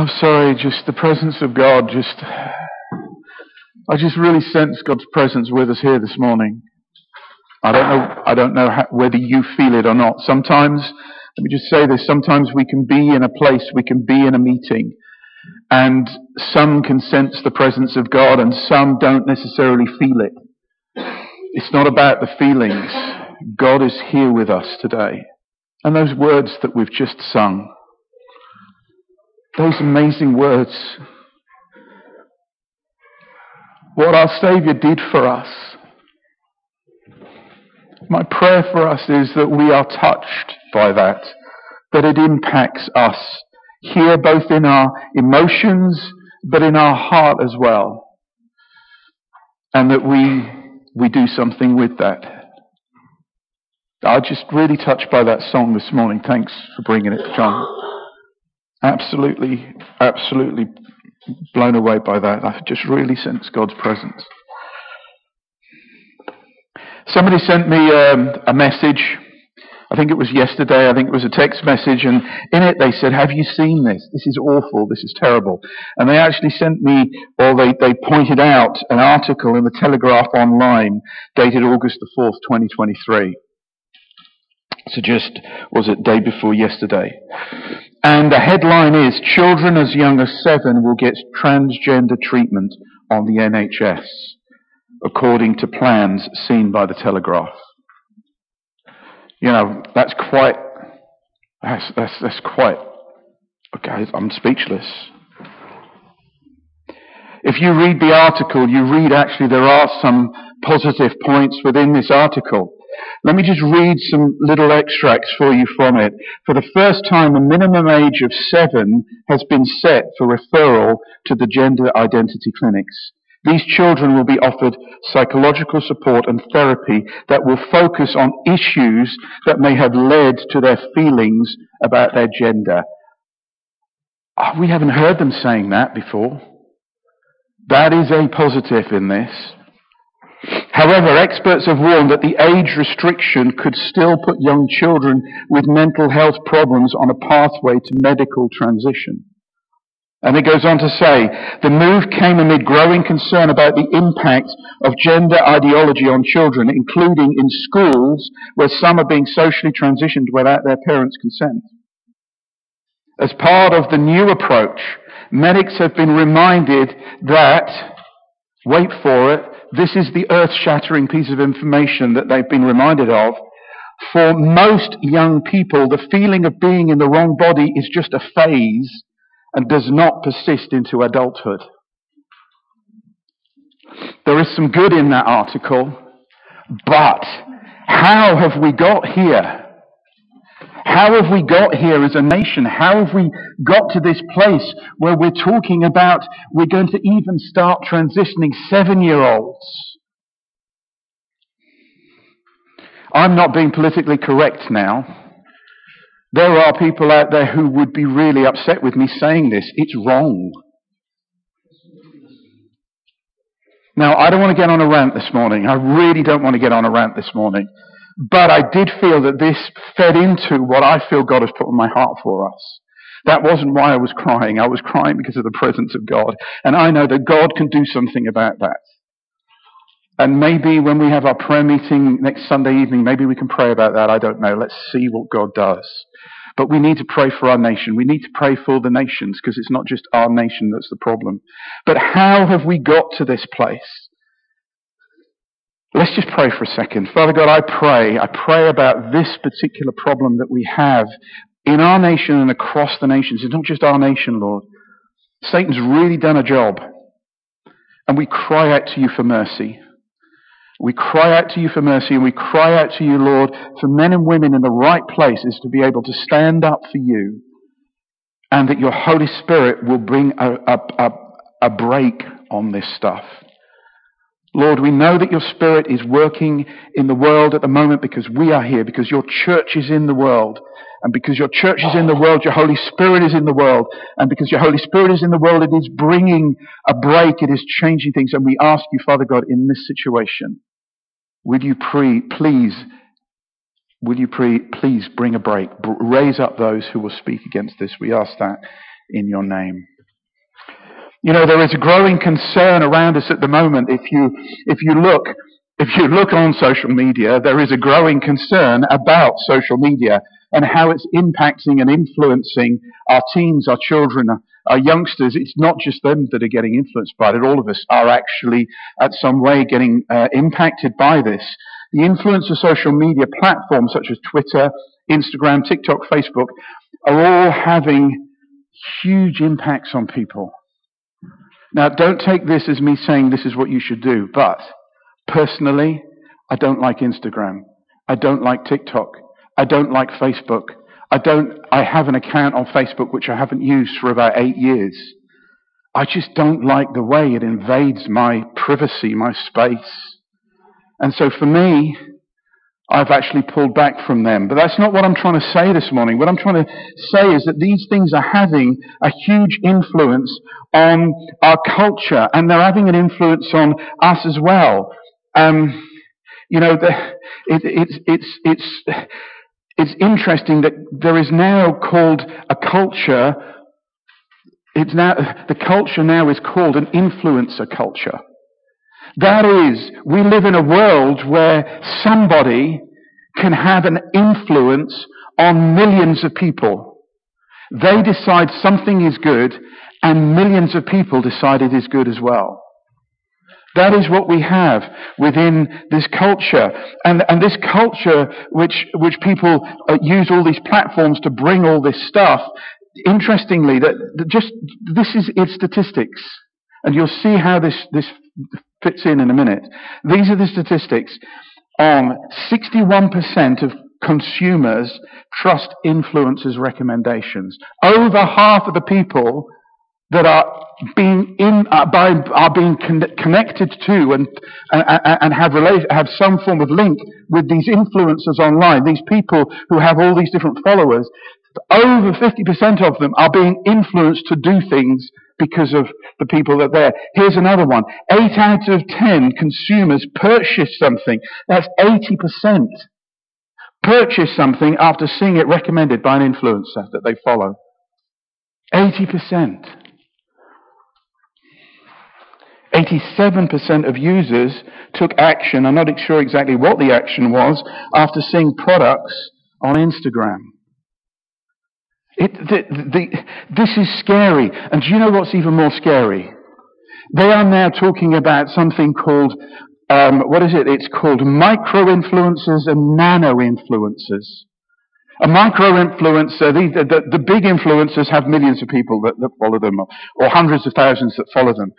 I'm sorry, just the presence of God, just, I just really sense God's presence with us here this morning. I don't know, I don't know how, whether you feel it or not. Sometimes, let me just say this, sometimes we can be in a place, we can be in a meeting, and some can sense the presence of God and some don't necessarily feel it. It's not about the feelings. God is here with us today. And those words that we've just sung, those amazing words, what our Saviour did for us. My prayer for us is that we are touched by that, that it impacts us here both in our emotions but in our heart as well. And that we, we do something with that. I was just really touched by that song this morning. Thanks for bringing it, John. Absolutely, absolutely blown away by that. I just really sense God's presence. Somebody sent me um, a message. I think it was yesterday. I think it was a text message, and in it they said, "Have you seen this? This is awful. This is terrible." And they actually sent me, or they they pointed out an article in the Telegraph online dated August the fourth, 2023. So just, was it day before yesterday? And the headline is, children as young as seven will get transgender treatment on the NHS, according to plans seen by the Telegraph. You know, that's quite, that's, that's, that's quite, okay, I'm speechless. If you read the article, you read actually there are some positive points within this article. Let me just read some little extracts for you from it. For the first time, a minimum age of seven has been set for referral to the gender identity clinics. These children will be offered psychological support and therapy that will focus on issues that may have led to their feelings about their gender. Oh, we haven't heard them saying that before. That is a positive in this. However, experts have warned that the age restriction could still put young children with mental health problems on a pathway to medical transition. And it goes on to say, the move came amid growing concern about the impact of gender ideology on children, including in schools where some are being socially transitioned without their parents' consent. As part of the new approach, medics have been reminded that, wait for it, this is the earth shattering piece of information that they've been reminded of. For most young people, the feeling of being in the wrong body is just a phase and does not persist into adulthood. There is some good in that article, but how have we got here? How have we got here as a nation? How have we got to this place where we're talking about we're going to even start transitioning seven year olds? I'm not being politically correct now. There are people out there who would be really upset with me saying this. It's wrong. Now, I don't want to get on a rant this morning. I really don't want to get on a rant this morning. But I did feel that this fed into what I feel God has put in my heart for us. That wasn't why I was crying. I was crying because of the presence of God. And I know that God can do something about that. And maybe when we have our prayer meeting next Sunday evening, maybe we can pray about that. I don't know. Let's see what God does. But we need to pray for our nation. We need to pray for the nations because it's not just our nation that's the problem. But how have we got to this place? Let's just pray for a second. Father God, I pray, I pray about this particular problem that we have in our nation and across the nations. It's not just our nation, Lord. Satan's really done a job. And we cry out to you for mercy. We cry out to you for mercy and we cry out to you, Lord, for men and women in the right places to be able to stand up for you and that your Holy Spirit will bring a, a, a, a brake on this stuff. Lord, we know that your Spirit is working in the world at the moment because we are here, because your church is in the world. And because your church is in the world, your Holy Spirit is in the world. And because your Holy Spirit is in the world, it is bringing a brake, it is changing things. And we ask you, Father God, in this situation, would you pre- please, will you pre- please bring a brake? raise up those who will speak against this. We ask that in your name. You know, there is a growing concern around us at the moment. If you, if you look, if you look on social media, there is a growing concern about social media and how it's impacting and influencing our teens, our children, our youngsters. It's not just them that are getting influenced by it. All of us are actually, at some way, getting uh, impacted by this. The influence of social media platforms such as Twitter, Instagram, TikTok, Facebook are all having huge impacts on people. Now, don't take this as me saying this is what you should do, but personally, I don't like Instagram. I don't like TikTok. I don't like Facebook. I don't, I have an account on Facebook which I haven't used for about eight years. I just don't like the way it invades my privacy, my space. And so for me, I've actually pulled back from them. But that's not what I'm trying to say this morning. What I'm trying to say is that these things are having a huge influence on our culture and they're having an influence on us as well. Um, you know, the, it, it's, it's, it's, it's interesting that there is now called a culture, it's now, the culture now is called an influencer culture. That is, we live in a world where somebody can have an influence on millions of people. They decide something is good, and millions of people decide it is good as well. That is what we have within this culture. And, and this culture, which, which people uh, use all these platforms to bring all this stuff, interestingly, that, that just, this is its statistics. And you'll see how this, this fits in in a minute. These are the statistics. On 61% of consumers trust influencers' recommendations. Over half of the people that are being in, uh, by, are being con- connected to and, and have, relation, have some form of link with these influencers online, these people who have all these different followers, over 50% of them are being influenced to do things because of the people that are there. Here's another one. Eight out of ten consumers purchase something. That's 80%. Purchase something after seeing it recommended by an influencer that they follow. 80%. 87% of users took action, I'm not sure exactly what the action was, after seeing products on Instagram. It, the, the, this is scary. And do you know what's even more scary? They are now talking about something called, um, what is it? It's called micro influencers and nano influencers. A micro influencer, the, the, the, big influencers have millions of people that, that follow them, or hundreds of thousands that follow them.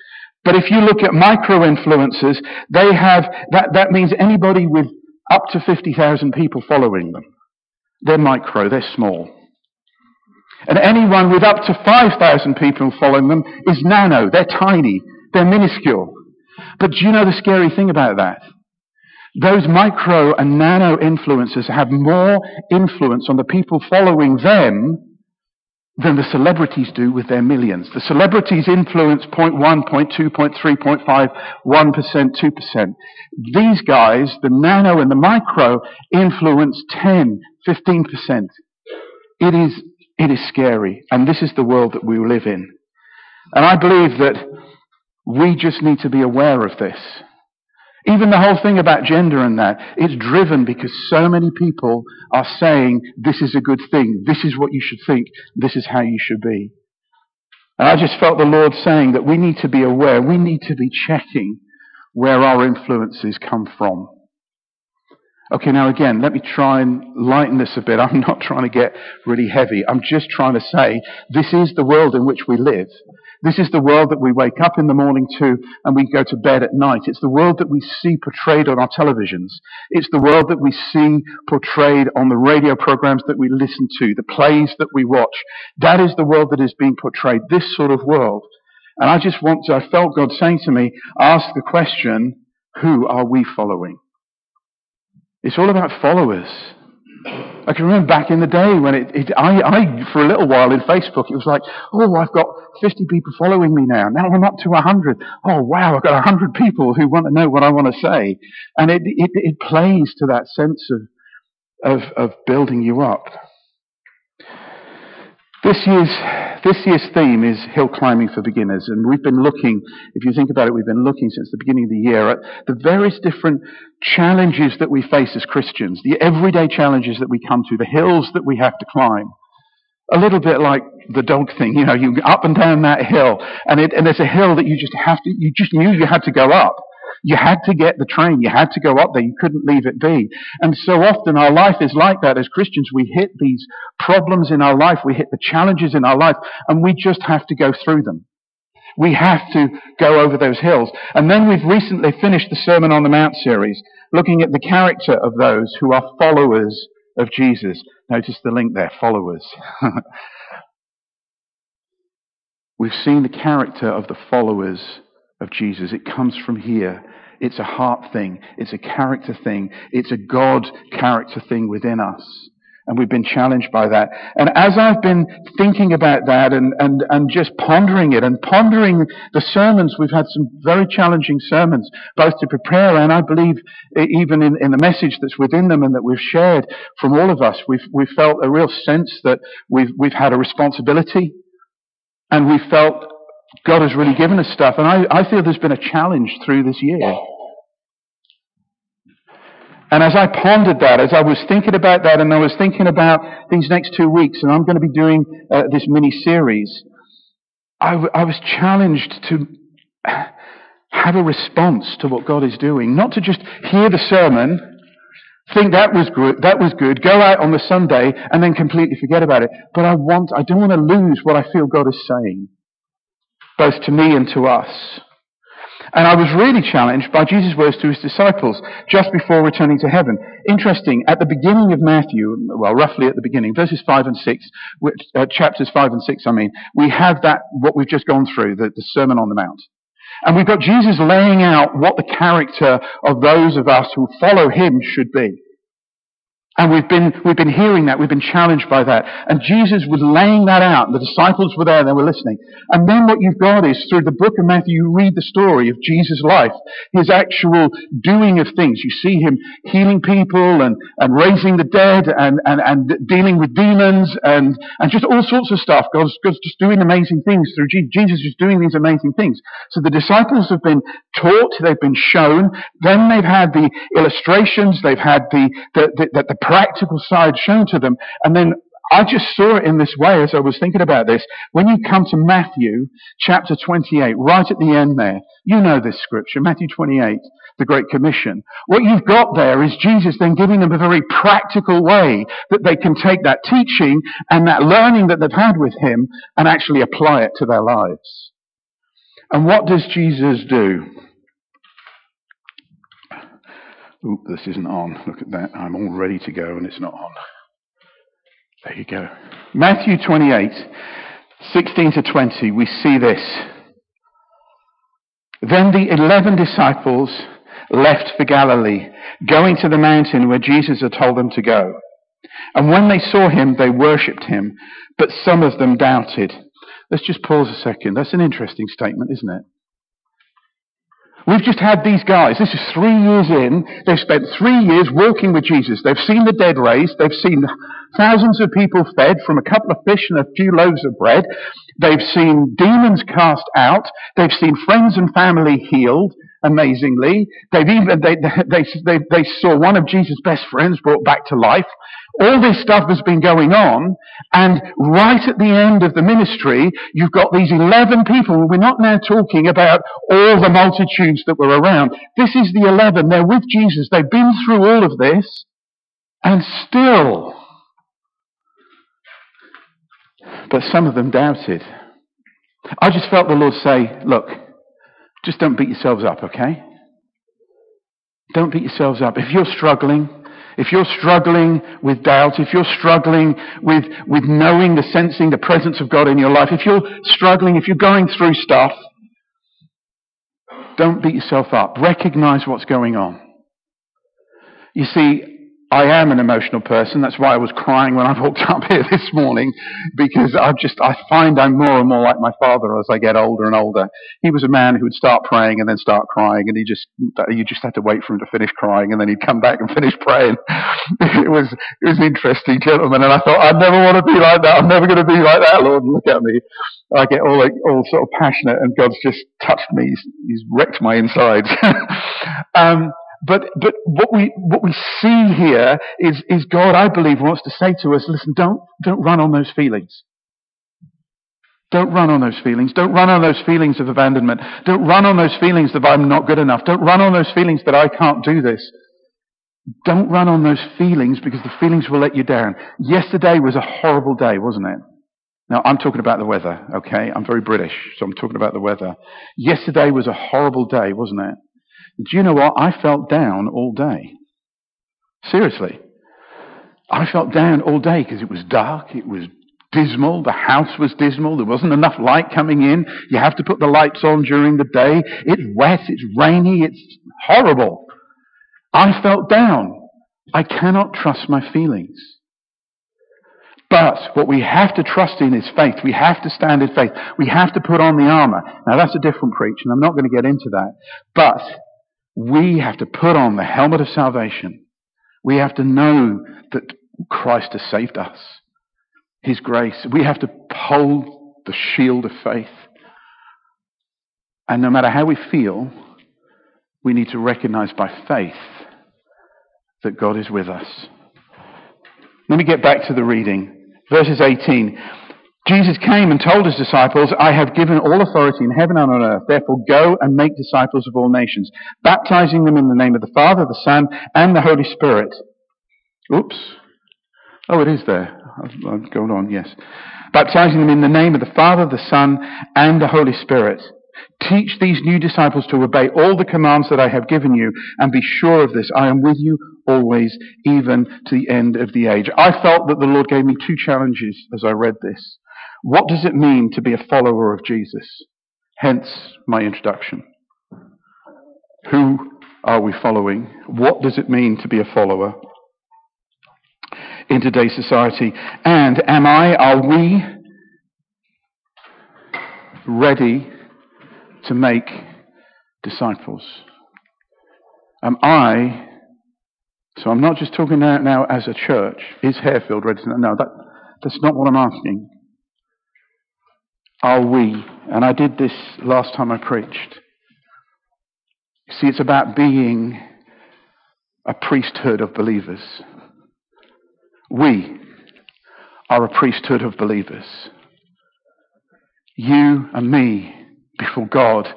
But if you look at micro influencers, they have, that, that means anybody with up to 50,000 people following them. They're micro, they're small. And anyone with up to 5,000 people following them is nano. They're tiny. They're minuscule. But do you know the scary thing about that? Those micro and nano influencers have more influence on the people following them than the celebrities do with their millions. The celebrities influence 0.1, 0.2, 0.3, 0.5, 1%, 2%. These guys, the nano and the micro, influence 10, 15%. It is it is scary. And this is the world that we live in. And I believe that we just need to be aware of this. Even the whole thing about gender and that, it's driven because so many people are saying this is a good thing, this is what you should think, this is how you should be. And I just felt the Lord saying that we need to be aware, we need to be checking where our influences come from. Okay, now again, let me try and lighten this a bit. I'm not trying to get really heavy. I'm just trying to say this is the world in which we live. This is the world that we wake up in the morning to and we go to bed at night. It's the world that we see portrayed on our televisions. It's the world that we see portrayed on the radio programs that we listen to, the plays that we watch. That is the world that is being portrayed, this sort of world. And I just want to, I felt God saying to me, ask the question, who are we following? It's all about followers. I can remember back in the day when it, it I, I, for a little while in Facebook, it was like, oh, I've got 50 people following me now. Now I'm up to 100. Oh, wow, I've got 100 people who want to know what I want to say. And it, it, it plays to that sense of, of, of building you up. This is, This year's theme is hill climbing for beginners, and we've been looking, if you think about it, we've been looking since the beginning of the year at the various different challenges that we face as Christians, the everyday challenges that we come to, the hills that we have to climb. A little bit like the dog thing, you know, you up and down that hill, and, it, and there's a hill that you just have to, you just knew you had to go up. You had to get the train. You had to go up there. You couldn't leave it be. And so often our life is like that. As Christians, we hit these problems in our life. We hit the challenges in our life and we just have to go through them. We have to go over those hills. And then we've recently finished the Sermon on the Mount series, looking at the character of those who are followers of Jesus. Notice the link there, followers. we've seen the character of the followers of Jesus. It comes from here. It's a heart thing. It's a character thing. It's a God character thing within us. And we've been challenged by that. And as I've been thinking about that and, and, and just pondering it and pondering the sermons, we've had some very challenging sermons, both to prepare and I believe even in, in the message that's within them and that we've shared from all of us, we've, we've felt a real sense that we've, we've had a responsibility and we felt God has really given us stuff. And I, I feel there's been a challenge through this year. And as I pondered that, as I was thinking about that, and I was thinking about these next two weeks, and I'm going to be doing uh, this mini series, I, w- I was challenged to have a response to what God is doing, not to just hear the sermon, think that was good, that was good, go out on the Sunday, and then completely forget about it. But I want, I don't want to lose what I feel God is saying both to me and to us. And I was really challenged by Jesus' words to his disciples just before returning to heaven. Interesting, at the beginning of Matthew, well, roughly at the beginning, verses 5 and 6, which, uh, chapters 5 and 6, I mean, we have that, what we've just gone through, the, the Sermon on the Mount. And we've got Jesus laying out what the character of those of us who follow him should be. And we've been, we've been hearing that, we've been challenged by that. And Jesus was laying that out. The disciples were there, they were listening. And then what you've got is through the book of Matthew, you read the story of Jesus' life, his actual doing of things. You see him healing people and, and raising the dead and, and, and dealing with demons and, and just all sorts of stuff. God's, God's just doing amazing things through Jesus. Jesus is doing these amazing things. So the disciples have been taught, they've been shown, then they've had the illustrations, they've had the, the, the, the, the practical side shown to them. And then I just saw it in this way as I was thinking about this. When you come to Matthew chapter 28, right at the end there, you know this scripture, Matthew 28, the Great Commission. What you've got there is Jesus then giving them a very practical way that they can take that teaching and that learning that they've had with Him and actually apply it to their lives. And what does Jesus do? Oop, this isn't on. Look at that. I'm all ready to go and it's not on. There you go. Matthew 28, 16 to 20, we see this. Then the eleven disciples left for Galilee, going to the mountain where Jesus had told them to go. And when they saw him, they worshipped him, but some of them doubted. Let's just pause a second. That's an interesting statement, isn't it? We've just had these guys. This is three years in. They've spent three years walking with Jesus. They've seen the dead raised. They've seen thousands of people fed from a couple of fish and a few loaves of bread. They've seen demons cast out. They've seen friends and family healed amazingly. They've even, they, they, they, they saw one of Jesus' best friends brought back to life. All this stuff has been going on, and right at the end of the ministry, you've got these 11 people. We're not now talking about all the multitudes that were around. This is the 11. They're with Jesus. They've been through all of this, and still, but some of them doubted. I just felt the Lord say, look, just don't beat yourselves up, okay? Don't beat yourselves up. If you're struggling, if you're struggling with doubt, if you're struggling with, with knowing the sensing the presence of God in your life, if you're struggling, if you're going through stuff, don't beat yourself up. Recognize what's going on. You see, I am an emotional person. That's why I was crying when I walked up here this morning, because I just, I find I'm more and more like my father as I get older and older. He was a man who would start praying and then start crying, and he just, you just had to wait for him to finish crying, and then he'd come back and finish praying. it was, it was an interesting gentleman, and I thought, I never want to be like that. I'm never going to be like that, Lord. Look at me. I get all, like, all sort of passionate, and God's just touched me. He's, he's wrecked my insides. um, but, but what we, what we see here is, is God, I believe, wants to say to us, listen, don't, don't run on those feelings. Don't run on those feelings. Don't run on those feelings of abandonment. Don't run on those feelings that I'm not good enough. Don't run on those feelings that I can't do this. Don't run on those feelings because the feelings will let you down. Yesterday was a horrible day, wasn't it? Now, I'm talking about the weather, okay? I'm very British, so I'm talking about the weather. Yesterday was a horrible day, wasn't it? Do you know what? I felt down all day. Seriously. I felt down all day because it was dark, it was dismal, the house was dismal, there wasn't enough light coming in. You have to put the lights on during the day. It's wet, it's rainy, it's horrible. I felt down. I cannot trust my feelings. But what we have to trust in is faith. We have to stand in faith. We have to put on the armor. Now that's a different preach, and I'm not going to get into that. But we have to put on the helmet of salvation. We have to know that Christ has saved us. His grace. We have to hold the shield of faith. And no matter how we feel, we need to recognize by faith that God is with us. Let me get back to the reading. Verses 18. Jesus came and told his disciples, I have given all authority in heaven and on earth. Therefore go and make disciples of all nations, baptizing them in the name of the Father, the Son, and the Holy Spirit. Oops. Oh, it is there. I'm going on, yes. Baptizing them in the name of the Father, the Son, and the Holy Spirit. Teach these new disciples to obey all the commands that I have given you, and be sure of this. I am with you always, even to the end of the age. I felt that the Lord gave me two challenges as I read this. What does it mean to be a follower of Jesus? Hence my introduction. Who are we following? What does it mean to be a follower in today's society? And am I, are we ready to make disciples? Am I, so I'm not just talking now, now as a church, is Harefield ready to, no, that, that's not what I'm asking are we? And I did this last time I preached. See, it's about being a priesthood of believers. We are a priesthood of believers. You and me before God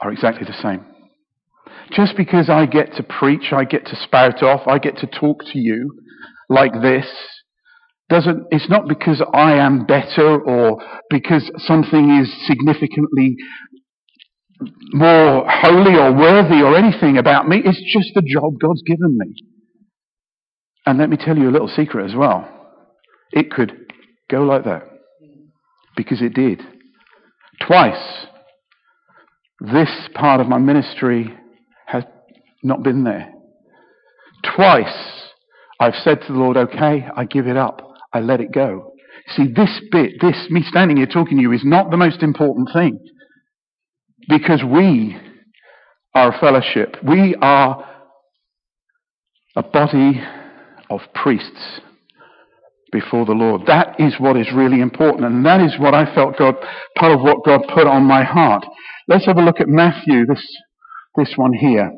are exactly the same. Just because I get to preach, I get to spout off, I get to talk to you like this, doesn't, it's not because I am better or because something is significantly more holy or worthy or anything about me. It's just the job God's given me. And let me tell you a little secret as well. It could go like that. Because it did. Twice, this part of my ministry has not been there. Twice, I've said to the Lord, okay, I give it up. I let it go. See, this bit, this, me standing here talking to you, is not the most important thing. Because we are a fellowship. We are a body of priests before the Lord. That is what is really important. And that is what I felt God, part of what God put on my heart. Let's have a look at Matthew, this, this one here.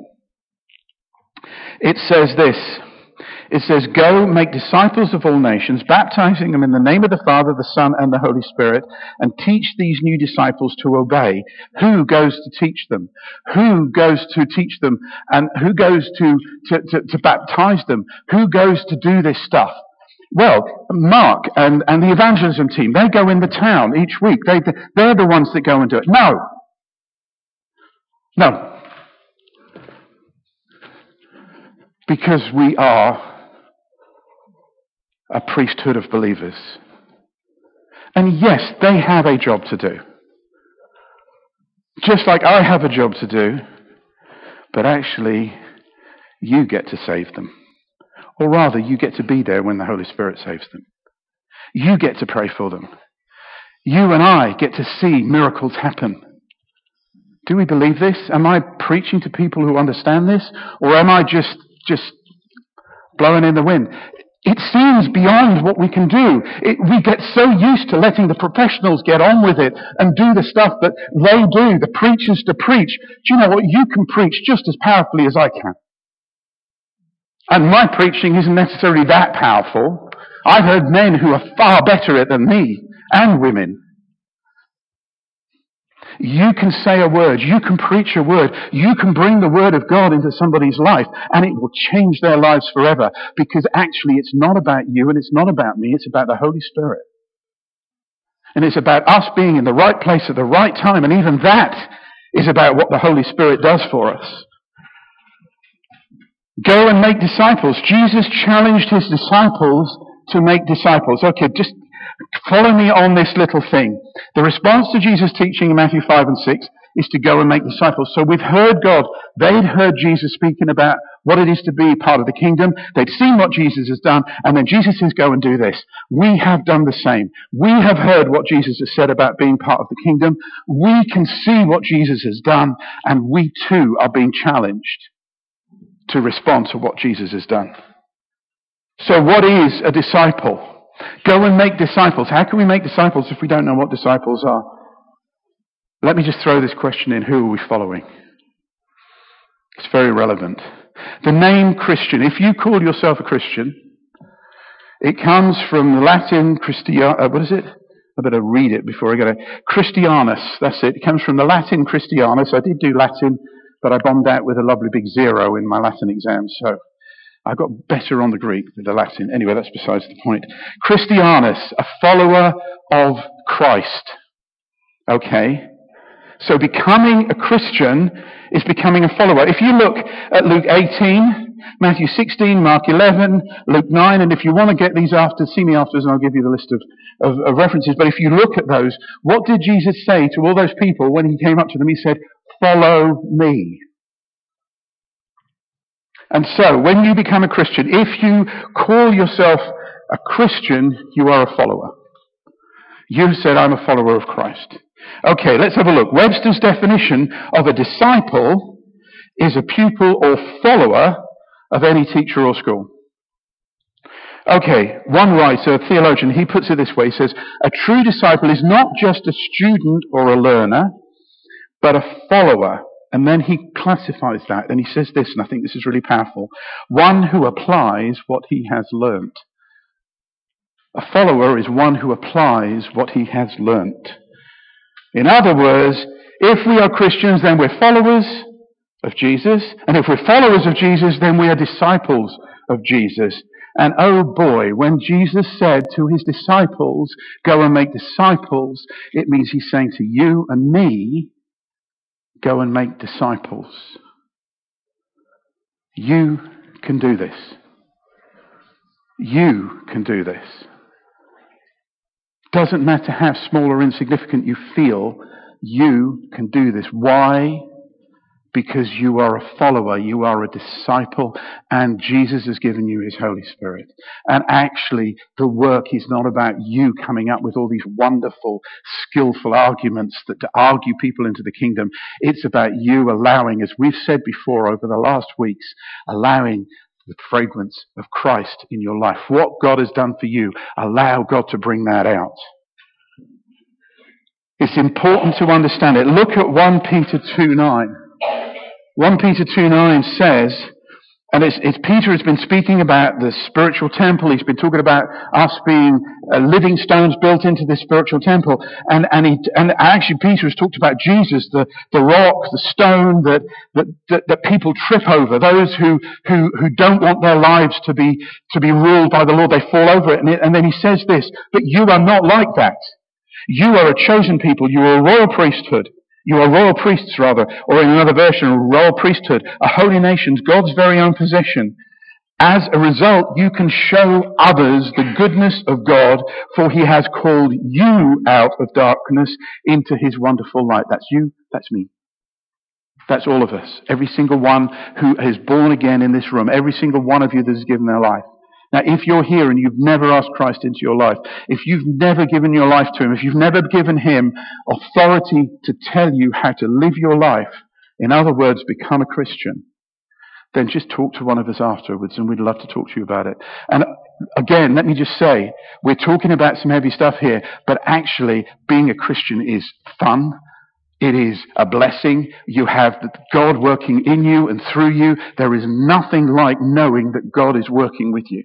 It says this. It says, Go, make disciples of all nations, baptizing them in the name of the Father, the Son, and the Holy Spirit, and teach these new disciples to obey. Who goes to teach them? Who goes to teach them? And who goes to, to, to, to baptize them? Who goes to do this stuff? Well, Mark and, and the evangelism team, they go in the town each week. They, they're the ones that go and do it. No. No. Because we are a priesthood of believers. And yes, they have a job to do. Just like I have a job to do, but actually, you get to save them. Or rather, you get to be there when the Holy Spirit saves them. You get to pray for them. You and I get to see miracles happen. Do we believe this? Am I preaching to people who understand this? Or am I just, just blowing in the wind? It seems beyond what we can do. It, we get so used to letting the professionals get on with it and do the stuff that they do, the preachers to preach. Do you know what? You can preach just as powerfully as I can. And my preaching isn't necessarily that powerful. I've heard men who are far better at it than me, and women. You can say a word, you can preach a word, you can bring the word of God into somebody's life, and it will change their lives forever, because actually it's not about you and it's not about me, it's about the Holy Spirit. And it's about us being in the right place at the right time, and even that is about what the Holy Spirit does for us. Go and make disciples. Jesus challenged his disciples to make disciples. Okay, just follow me on this little thing. The response to Jesus' teaching in Matthew 5 and 6 is to go and make disciples. So we've heard God. They'd heard Jesus speaking about what it is to be part of the kingdom. They'd seen what Jesus has done, and then Jesus says, go and do this. We have done the same. We have heard what Jesus has said about being part of the kingdom. We can see what Jesus has done, and we too are being challenged to respond to what Jesus has done. So what is a disciple? Go and make disciples. How can we make disciples if we don't know what disciples are? Let me just throw this question in. Who are we following? It's very relevant. The name Christian, if you call yourself a Christian, it comes from the Latin Christian, uh, what is it? I better read it before I get it. Christianus, that's it. It comes from the Latin Christianus. I did do Latin but I bombed out with a lovely big zero in my Latin exam, so I got better on the Greek than the Latin. Anyway, that's besides the point. Christianus, a follower of Christ. Okay? So becoming a Christian is becoming a follower. If you look at Luke 18, Matthew 16, Mark 11, Luke 9, and if you want to get these after, see me afterwards and I'll give you the list of, of, of references. But if you look at those, what did Jesus say to all those people when he came up to them? He said, follow me. And so, when you become a Christian, if you call yourself a Christian, you are a follower. You said, I'm a follower of Christ. Okay, let's have a look. Webster's definition of a disciple is a pupil or follower of any teacher or school. Okay, one writer, a theologian, he puts it this way. He says, a true disciple is not just a student or a learner, but a follower. And then he classifies that and he says this, and I think this is really powerful. One who applies what he has learnt. A follower is one who applies what he has learnt. In other words, if we are Christians, then we're followers of Jesus. And if we're followers of Jesus, then we are disciples of Jesus. And oh boy, when Jesus said to his disciples, go and make disciples, it means he's saying to you and me, Go and make disciples. You can do this. You can do this. Doesn't matter how small or insignificant you feel, you can do this. Why? Because you are a follower, you are a disciple, and Jesus has given you His Holy Spirit. And actually, the work is not about you coming up with all these wonderful, skillful arguments that to argue people into the kingdom. It's about you allowing, as we've said before over the last weeks, allowing the fragrance of Christ in your life. What God has done for you, allow God to bring that out. It's important to understand it. Look at 1 Peter 2 9. 1 Peter 2 9 says, and it's, it's, Peter has been speaking about the spiritual temple. He's been talking about us being uh, living stones built into this spiritual temple. And, and, he, and actually Peter has talked about Jesus, the, the rock, the stone that, that, that, that people trip over. Those who, who, who don't want their lives to be, to be ruled by the Lord, they fall over it. And, it. and then he says this, but you are not like that. You are a chosen people. You are a royal priesthood you are royal priests, rather, or in another version, royal priesthood, a holy nation, God's very own possession. As a result, you can show others the goodness of God, for He has called you out of darkness into His wonderful light. That's you, that's me. That's all of us. Every single one who is born again in this room, every single one of you that has given their life. Now, if you're here and you've never asked Christ into your life, if you've never given your life to Him, if you've never given Him authority to tell you how to live your life, in other words, become a Christian, then just talk to one of us afterwards and we'd love to talk to you about it. And again, let me just say, we're talking about some heavy stuff here, but actually being a Christian is fun. It is a blessing. You have God working in you and through you. There is nothing like knowing that God is working with you.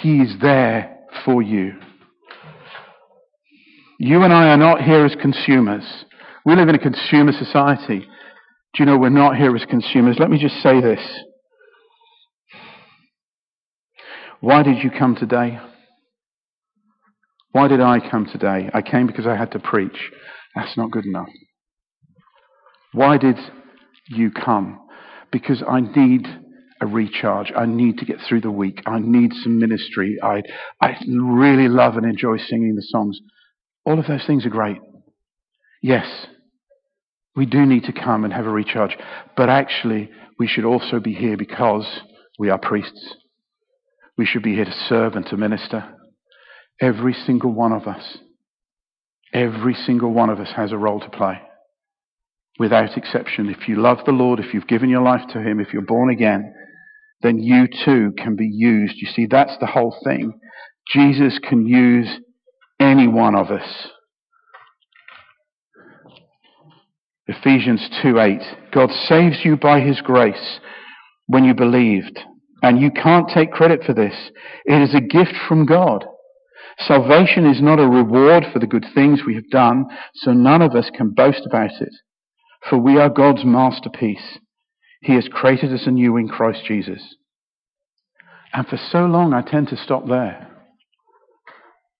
He is there for you. You and I are not here as consumers. We live in a consumer society. Do you know we're not here as consumers? Let me just say this. Why did you come today? Why did I come today? I came because I had to preach. That's not good enough. Why did you come? Because I need a recharge. I need to get through the week. I need some ministry. I, I really love and enjoy singing the songs. All of those things are great. Yes, we do need to come and have a recharge. But actually, we should also be here because we are priests. We should be here to serve and to minister. Every single one of us, every single one of us has a role to play. Without exception. If you love the Lord, if you've given your life to Him, if you're born again, then you too can be used. You see, that's the whole thing. Jesus can use any one of us. Ephesians 2:8. God saves you by his grace when you believed. And you can't take credit for this. It is a gift from God. Salvation is not a reward for the good things we have done, so none of us can boast about it. For we are God's masterpiece. He has created us anew in Christ Jesus. And for so long, I tend to stop there.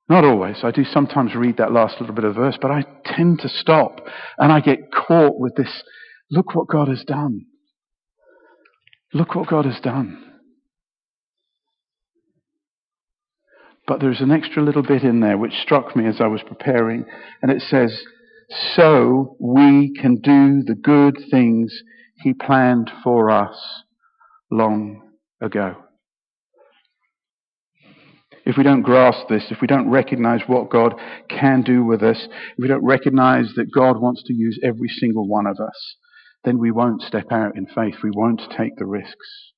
Not always. I do sometimes read that last little bit of verse, but I tend to stop and I get caught with this look what God has done. Look what God has done. But there's an extra little bit in there which struck me as I was preparing, and it says, So we can do the good things He planned for us long ago. If we don't grasp this, if we don't recognize what God can do with us, if we don't recognize that God wants to use every single one of us, then we won't step out in faith. We won't take the risks.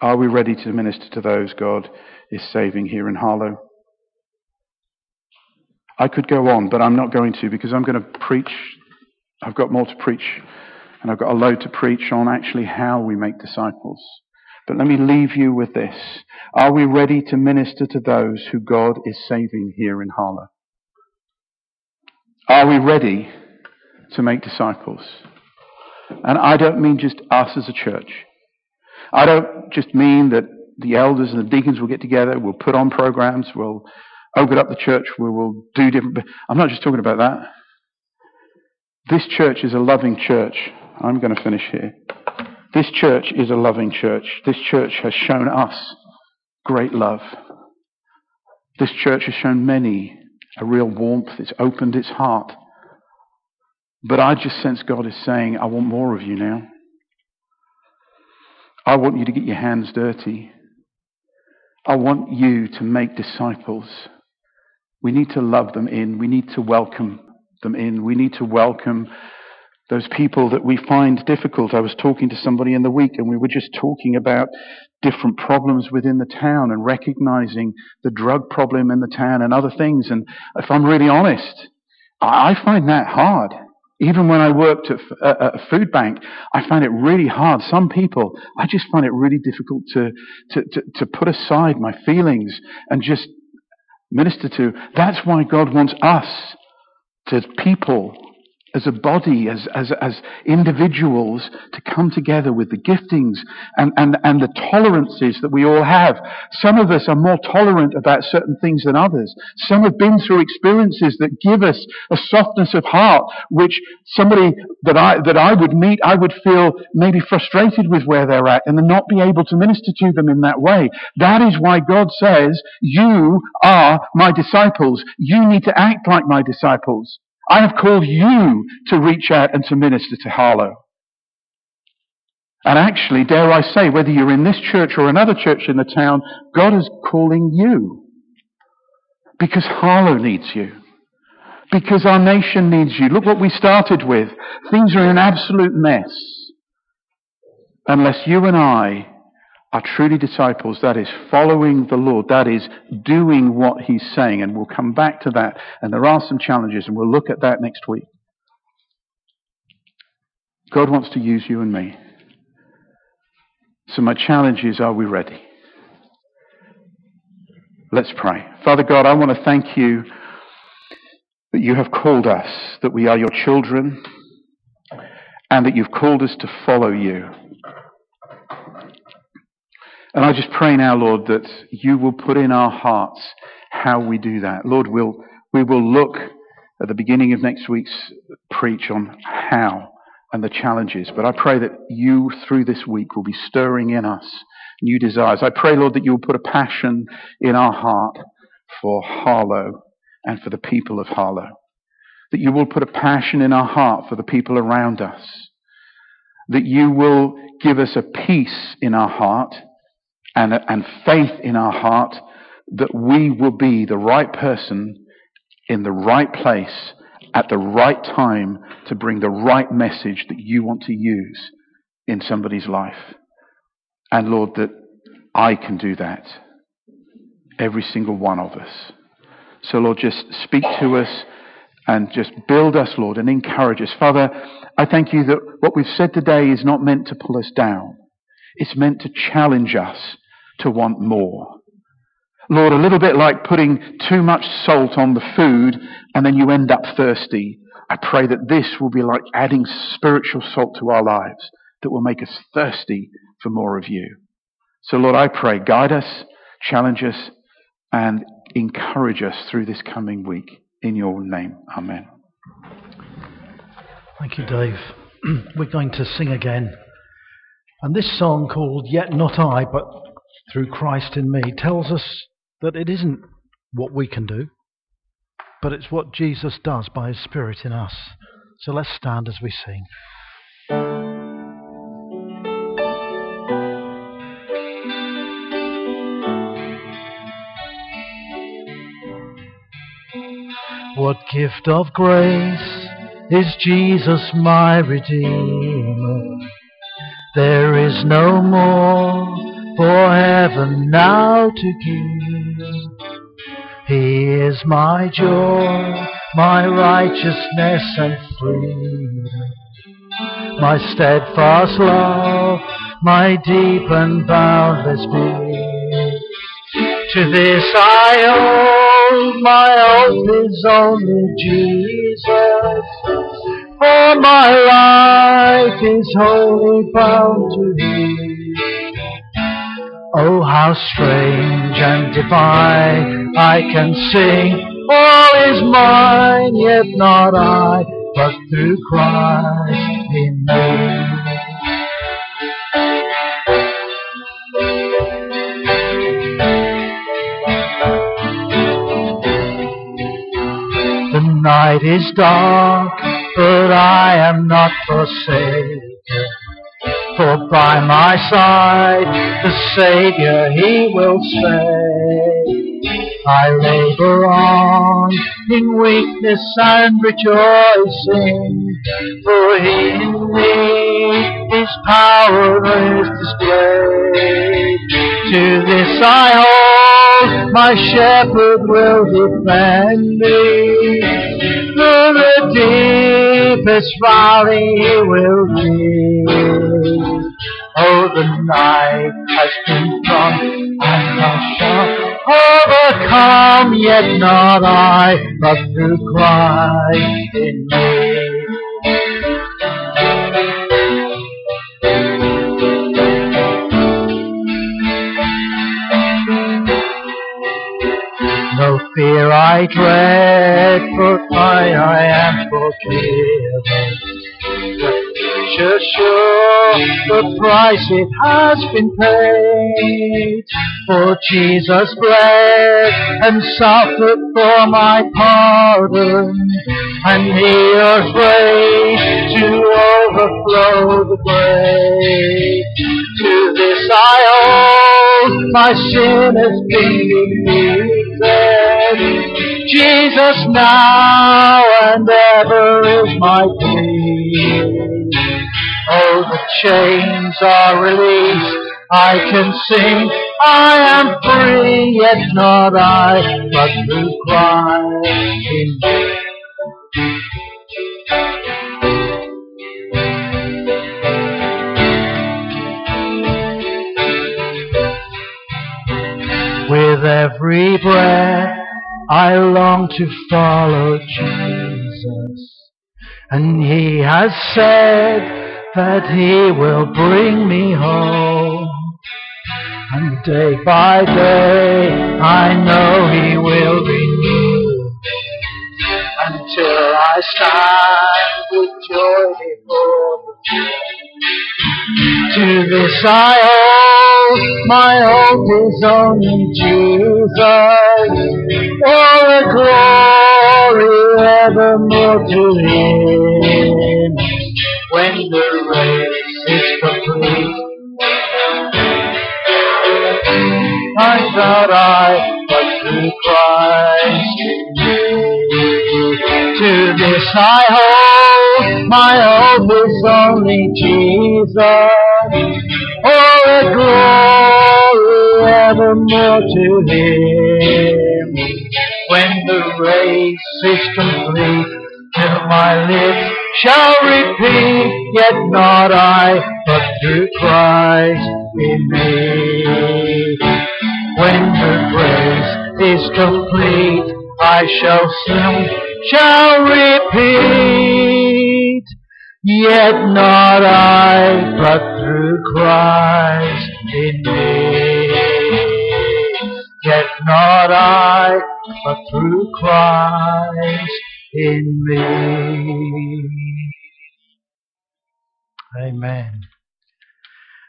Are we ready to minister to those God is saving here in Harlow? I could go on, but I'm not going to because I'm going to preach. I've got more to preach, and I've got a load to preach on actually how we make disciples. But let me leave you with this. Are we ready to minister to those who God is saving here in Harlow? Are we ready to make disciples? And I don't mean just us as a church. I don't just mean that the elders and the deacons will get together, we'll put on programs, we'll open up the church, we will do different. I'm not just talking about that. This church is a loving church. I'm going to finish here. This church is a loving church. This church has shown us great love. This church has shown many a real warmth. It's opened its heart. But I just sense God is saying, I want more of you now. I want you to get your hands dirty. I want you to make disciples. We need to love them in. We need to welcome them in. We need to welcome those people that we find difficult. I was talking to somebody in the week and we were just talking about different problems within the town and recognizing the drug problem in the town and other things. And if I'm really honest, I find that hard. Even when I worked at uh, a food bank, I found it really hard. Some people, I just find it really difficult to, to, to, to put aside my feelings and just minister to. That's why God wants us to people as a body, as, as, as individuals, to come together with the giftings and, and, and the tolerances that we all have. Some of us are more tolerant about certain things than others. Some have been through experiences that give us a softness of heart, which somebody that I, that I would meet, I would feel maybe frustrated with where they're at and not be able to minister to them in that way. That is why God says, you are my disciples. You need to act like my disciples. I have called you to reach out and to minister to Harlow. And actually, dare I say, whether you're in this church or another church in the town, God is calling you. Because Harlow needs you. Because our nation needs you. Look what we started with. Things are in an absolute mess. Unless you and I are truly disciples, that is following the Lord, that is doing what He's saying, and we'll come back to that. And there are some challenges, and we'll look at that next week. God wants to use you and me. So my challenge is, are we ready? Let's pray. Father God, I want to thank you that you have called us, that we are your children, and that you've called us to follow you. And I just pray now, Lord, that you will put in our hearts how we do that. Lord, we'll, we will look at the beginning of next week's preach on how and the challenges. But I pray that you, through this week, will be stirring in us new desires. I pray, Lord, that you will put a passion in our heart for Harlow and for the people of Harlow. That you will put a passion in our heart for the people around us. That you will give us a peace in our heart and, and faith in our heart that we will be the right person in the right place at the right time to bring the right message that you want to use in somebody's life. And Lord, that I can do that. Every single one of us. So, Lord, just speak to us and just build us, Lord, and encourage us. Father, I thank you that what we've said today is not meant to pull us down. It's meant to challenge us to want more. Lord, a little bit like putting too much salt on the food and then you end up thirsty. I pray that this will be like adding spiritual salt to our lives that will make us thirsty for more of you. So, Lord, I pray, guide us, challenge us, and encourage us through this coming week. In your name, Amen. Thank you, Dave. We're going to sing again. And this song called Yet Not I, but Through Christ in Me tells us that it isn't what we can do, but it's what Jesus does by His Spirit in us. So let's stand as we sing. What gift of grace is Jesus my Redeemer? There is no more for heaven now to give. He is my joy, my righteousness and freedom, my steadfast love, my deep and boundless peace. To this I owe, my hope is only Jesus, for my life is wholly bound to Thee. Oh, how strange and divine I can sing. All is mine, yet not I, but through Christ in me. The night is dark, but I am not forsaken. For by my side the Saviour he will stay. I labour on in weakness and rejoicing, for he in me his power is displayed. To this I hold, my shepherd will defend me. Through the deepest valley he will lead. Oh, the night has been come, and I shall overcome, yet not I, but through Christ in me. No fear I dread, for I, I am forgiven. Sure, sure, the price it has been paid. For Jesus bled and suffered for my pardon, and he was raised to overflow the grave. To this I owe my sin has been remitted. Jesus now and ever is my plea. Oh, the chains are released. I can sing, I am free, yet not I, but through Christ in me. With every breath, I long to follow Jesus. And he has said that he will bring me home. And day by day, I know he will renew until I stand with joy before the throne. To this I owe my hope is only Jesus. All the glory evermore to Him. When the race is complete, I thought I, but through Christ. To this I hold, my hope is only Jesus. Glory evermore to Him. When the race is complete, till my lips shall repeat, yet not I, but through Christ in me. When the grace is complete, I shall sing, shall repeat, yet not I, but through Christ in me. Yet not I, but through Christ in me. Amen.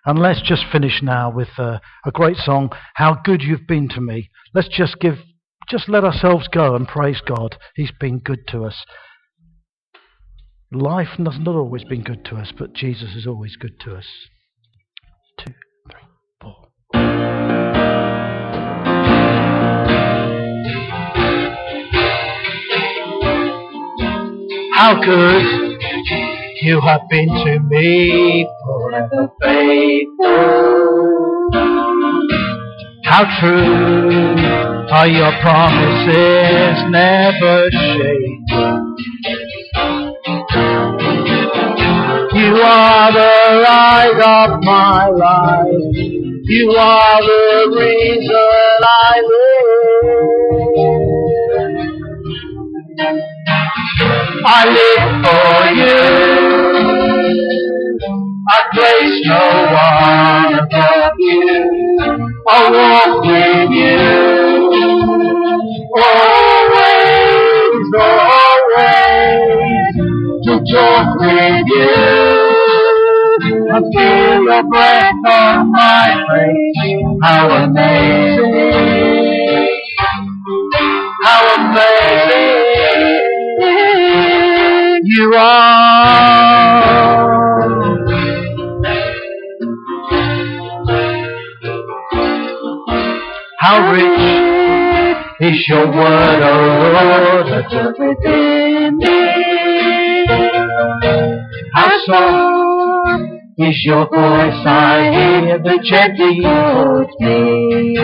And let's just finish now with uh, a great song, How Good You've Been to Me. Let's just give, just let ourselves go and praise God. He's been good to us. Life has not always been good to us, but Jesus is always good to us. Two, three, four. How good you have been to me, forever faithful. How true are your promises, never shaken. You are the light of my life. You are the reason I live. I live for you. I place no one above you. I walk with you. Always, always to talk with you. Feel your breath on my face. How amazing. How amazing you are. How rich is your word, O Lord, that dwells within me. How soft is your voice, I hear the gently towards me.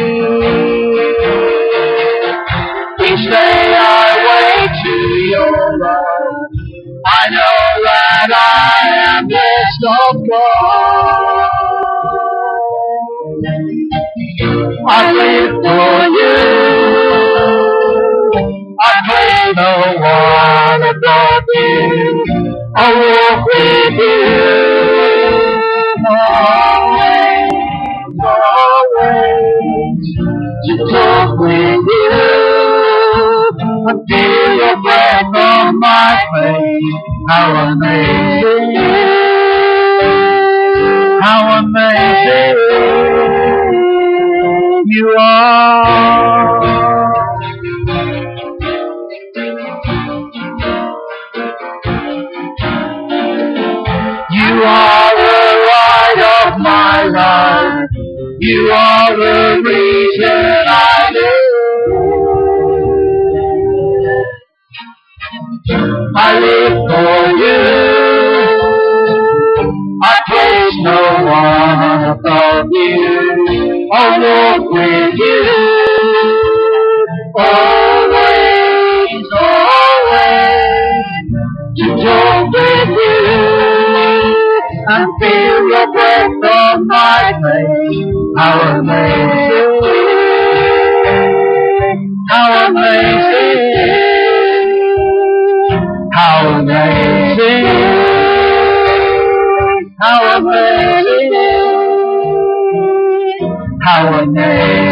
Each day I wait to your love. I know that I am blessed of God. I live for you. I pray no one above you. I walk with you. How amazing. How amazing you are. Are the reason I live. I live for you. I place no one above you. I walk with you. Always, always. To talk with you. And feel your breath on my face. How amazing. How amazing. How amazing. How amazing. How amazing.